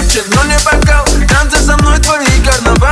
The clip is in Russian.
крепче, но не бокал. Танцы со мной твои карнавал